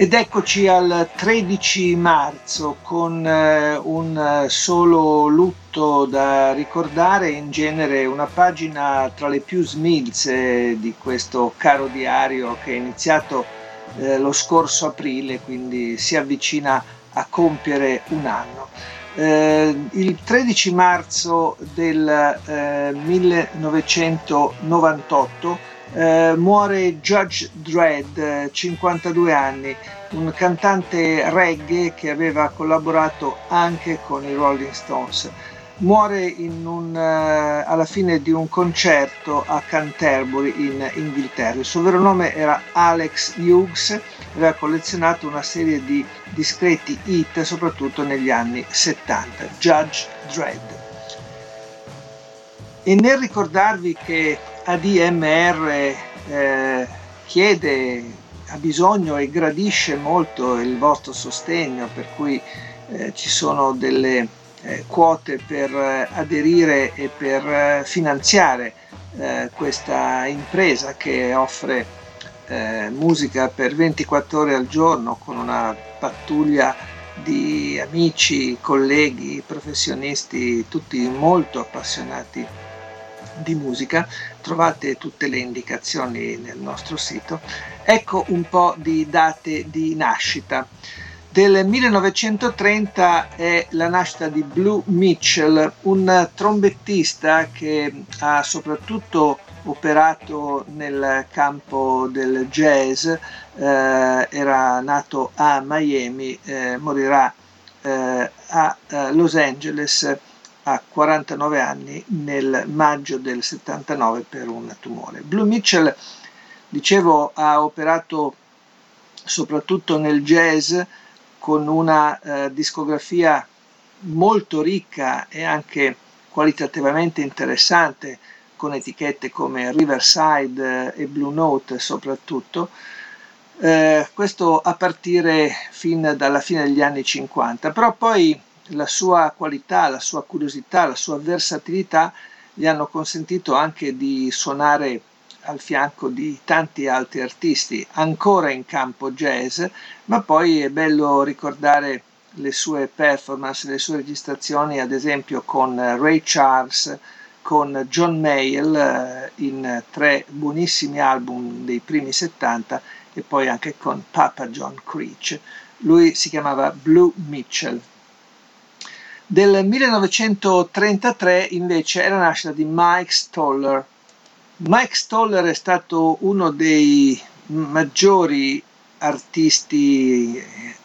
Ed eccoci al 13 marzo con eh, un eh, solo lutto da ricordare, in genere una pagina tra le più smilze di questo caro diario che è iniziato eh, lo scorso aprile, quindi si avvicina a compiere un anno. Il 13 marzo del 1998 eh, eh, muore Judge Dredd, 52 anni, un cantante reggae che aveva collaborato anche con i Rolling Stones. Muore un, uh, alla fine di un concerto a Canterbury in Inghilterra. Il suo vero nome era Alex Hughes, aveva collezionato una serie di discreti hit soprattutto negli anni 70. Judge Dredd. E nel ricordarvi che ADMR eh, chiede, ha bisogno e gradisce molto il vostro sostegno, per cui eh, ci sono delle eh, quote per eh, aderire e per eh, finanziare eh, questa impresa che offre musica per 24 ore al giorno con una pattuglia di amici, colleghi, professionisti, tutti molto appassionati di musica, trovate tutte le indicazioni nel nostro sito. Ecco un po' di date di nascita. Del 1930 è la nascita di Blue Mitchell, un trombettista che ha soprattutto operato nel campo del jazz, eh, era nato a Miami, eh, morirà eh, a eh, Los Angeles a 49 anni nel maggio del 79 per un tumore. Blue Mitchell, dicevo, ha operato soprattutto nel jazz con una eh, discografia molto ricca e anche qualitativamente interessante con etichette come Riverside e Blue Note soprattutto, eh, questo a partire fin dalla fine degli anni 50, però poi la sua qualità, la sua curiosità, la sua versatilità gli hanno consentito anche di suonare al fianco di tanti altri artisti ancora in campo jazz, ma poi è bello ricordare le sue performance, le sue registrazioni, ad esempio con Ray Charles, con John Mayall eh, in tre buonissimi album dei primi 70 e poi anche con Papa John Creech. Lui si chiamava Blue Mitchell. Del 1933 invece è la nascita di Mike Stoller. Mike Stoller è stato uno dei maggiori artisti,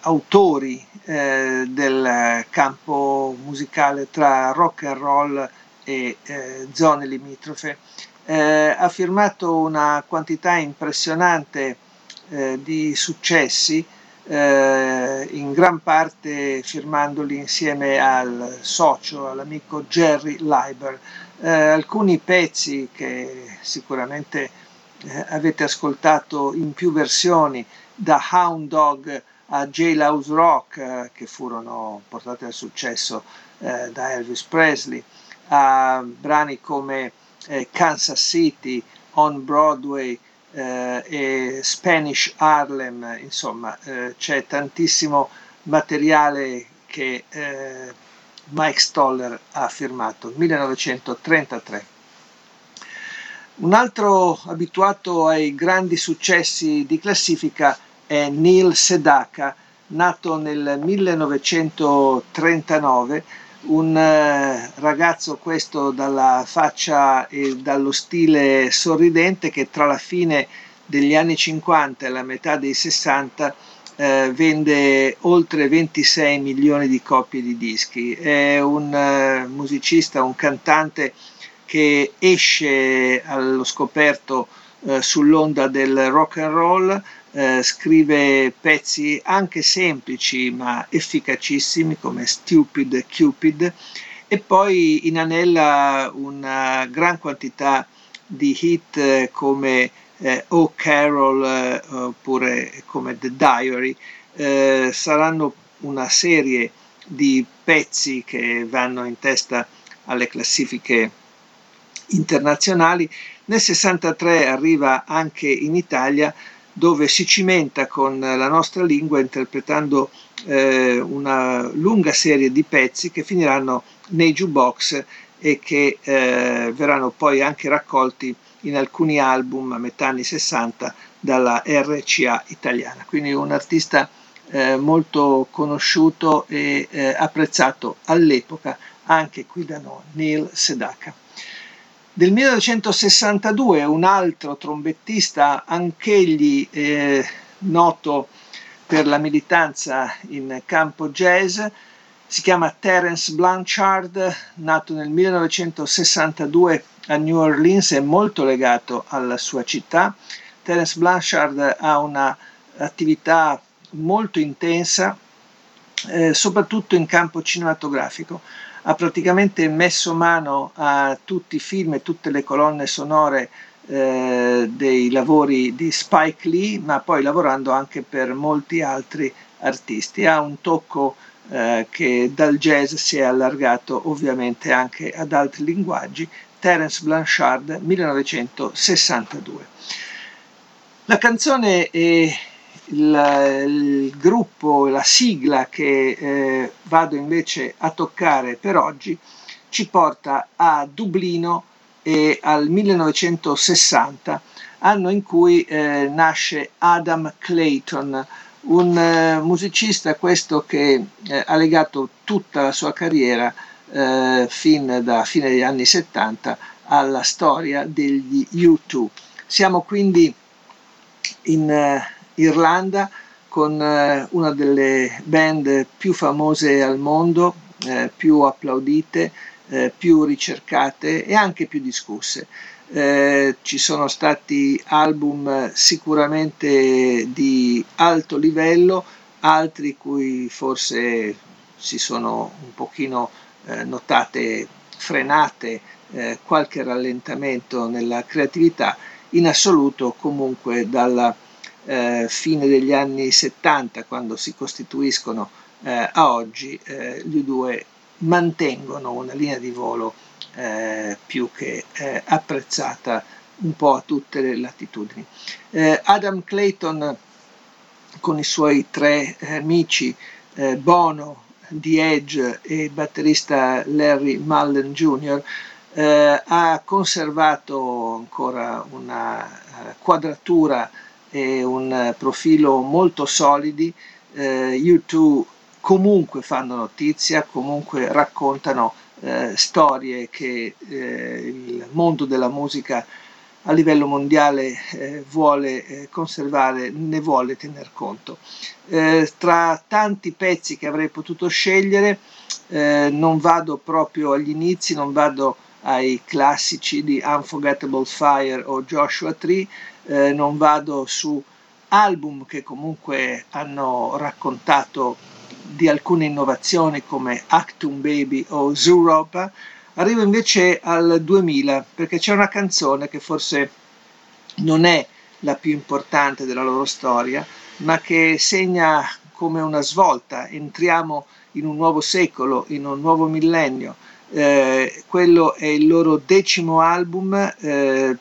autori eh, del campo musicale tra rock and roll e eh, zone limitrofe. Eh, ha firmato una quantità impressionante eh, di successi eh, in gran parte firmandoli insieme al socio, all'amico Jerry Leiber. Eh, alcuni pezzi che sicuramente eh, avete ascoltato in più versioni, da Hound Dog a Jailhouse Rock, eh, che furono portate al successo eh, da Elvis Presley, a brani come eh, Kansas City, On Broadway, e Spanish Harlem, insomma eh, c'è tantissimo materiale che eh, Mike Stoller ha firmato, 1933. Un altro abituato ai grandi successi di classifica è Neil Sedaka, nato nel 1939 un eh, ragazzo questo dalla faccia e dallo stile sorridente che tra la fine degli anni 50 e la metà dei 60 eh, vende oltre 26 milioni di copie di dischi. È un uh, musicista, un cantante che esce allo scoperto eh, sull'onda del rock and roll, eh, scrive pezzi anche semplici ma efficacissimi come Stupid Cupid e poi inanella una gran quantità di hit eh, come eh, Oh Carol eh, oppure come The Diary. Eh, saranno una serie di pezzi che vanno in testa alle classifiche internazionali. Nel 63 arriva anche in Italia dove si cimenta con la nostra lingua interpretando eh, una lunga serie di pezzi che finiranno nei jukebox e che eh, verranno poi anche raccolti in alcuni album a metà anni 60 dalla RCA italiana. Quindi un artista eh, molto conosciuto e eh, apprezzato all'epoca anche qui da noi, Neil Sedaka. Del 1962 un altro trombettista, anch'egli eh, noto per la militanza in campo jazz, si chiama Terence Blanchard, nato nel 1962 a New Orleans, è molto legato alla sua città. Terence Blanchard ha un'attività molto intensa, eh, soprattutto in campo cinematografico ha praticamente messo mano a tutti i film e tutte le colonne sonore eh, dei lavori di Spike Lee, ma poi lavorando anche per molti altri artisti. Ha un tocco eh, che dal jazz si è allargato ovviamente anche ad altri linguaggi. Terence Blanchard, 1962. La canzone è il, il gruppo, la sigla che eh, vado invece a toccare per oggi ci porta a Dublino e al 1960, anno in cui eh, nasce Adam Clayton, un eh, musicista questo che eh, ha legato tutta la sua carriera eh, fin da fine degli anni 70 alla storia degli U2. Siamo quindi in eh, Irlanda con eh, una delle band più famose al mondo, eh, più applaudite, eh, più ricercate e anche più discusse. Eh, ci sono stati album sicuramente di alto livello, altri cui forse si sono un pochino eh, notate frenate, eh, qualche rallentamento nella creatività, in assoluto comunque dalla eh, fine degli anni 70, quando si costituiscono eh, a oggi, eh, gli due mantengono una linea di volo eh, più che eh, apprezzata un po' a tutte le latitudini. Eh, Adam Clayton con i suoi tre amici Bono, The Edge e il batterista Larry Mullen Jr. Eh, ha conservato ancora una quadratura e un profilo molto solidi. Eh, YouTube comunque fanno notizia, comunque raccontano eh, storie che eh, il mondo della musica a livello mondiale eh, vuole eh, conservare, ne vuole tener conto. Eh, tra tanti pezzi che avrei potuto scegliere, eh, non vado proprio agli inizi, non vado ai classici di Unforgettable Fire o Joshua Tree, eh, non vado su album che comunque hanno raccontato di alcune innovazioni come Actum Baby o Zuropa, arrivo invece al 2000 perché c'è una canzone che forse non è la più importante della loro storia, ma che segna come una svolta, entriamo in un nuovo secolo, in un nuovo millennio. Eh, quello è il loro decimo album, eh,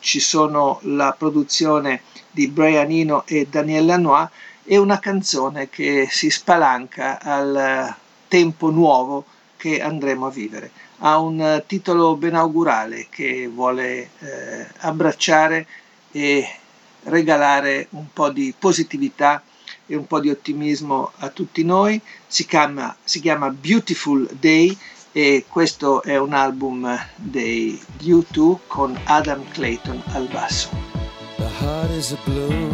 ci sono la produzione di Brian Eno e Daniel Lanois e una canzone che si spalanca al tempo nuovo che andremo a vivere. Ha un titolo benaugurale che vuole eh, abbracciare e regalare un po' di positività e un po' di ottimismo a tutti noi. Si chiama, si chiama Beautiful Day e questo è un album dei U2 con Adam Clayton al basso. The heart is a blue.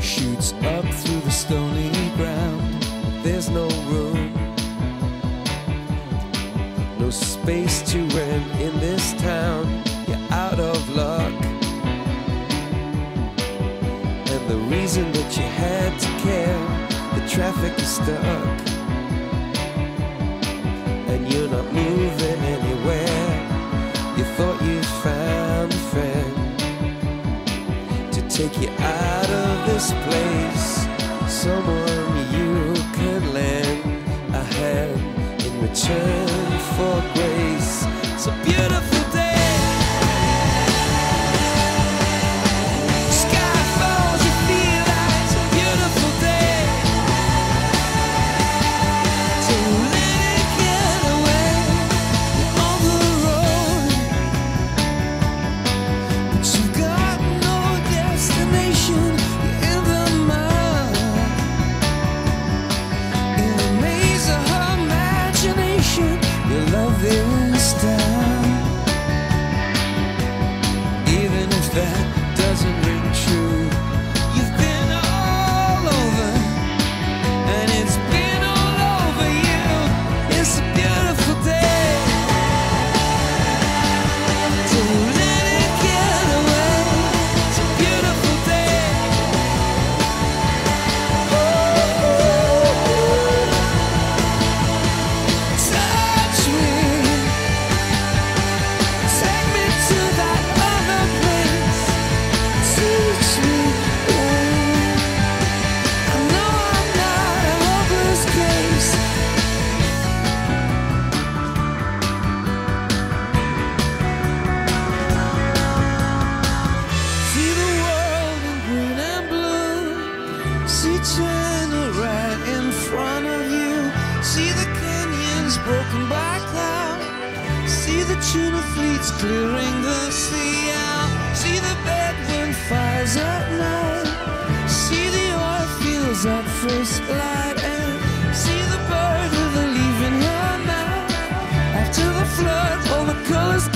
Shoots up through the stony ground. There's no room. No space to rent in this town. You're out of luck. And the reason that you had to care the traffic is stuck. Thought you found a friend to take you out of this place. Someone you can lend a hand in return for grace. A beautiful by cloud. See the tuna fleets clearing the sea out. See the bedouin fires at night. See the oil fields at first light. And see the bird with a leaf in her mouth. After the flood, all the colors